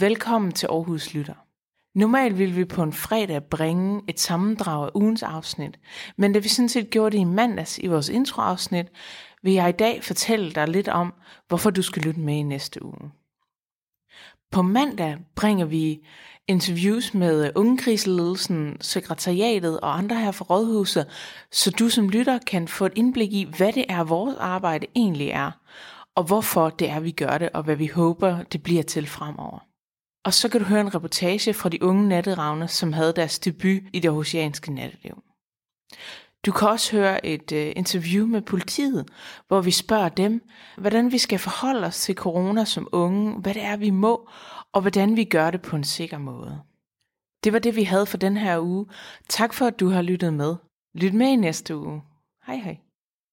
Velkommen til Aarhus Lytter. Normalt ville vi på en fredag bringe et sammendrag af ugens afsnit, men da vi sådan set gjorde det i mandags i vores introafsnit, vil jeg i dag fortælle dig lidt om, hvorfor du skal lytte med i næste uge. På mandag bringer vi interviews med ungekriseledelsen, sekretariatet og andre her fra Rådhuset, så du som lytter kan få et indblik i, hvad det er, vores arbejde egentlig er, og hvorfor det er, vi gør det, og hvad vi håber, det bliver til fremover. Og så kan du høre en reportage fra de unge natteravne, som havde deres debut i det oceanske natteliv. Du kan også høre et øh, interview med politiet, hvor vi spørger dem, hvordan vi skal forholde os til corona som unge, hvad det er, vi må, og hvordan vi gør det på en sikker måde. Det var det, vi havde for den her uge. Tak for, at du har lyttet med. Lyt med i næste uge. Hej hej.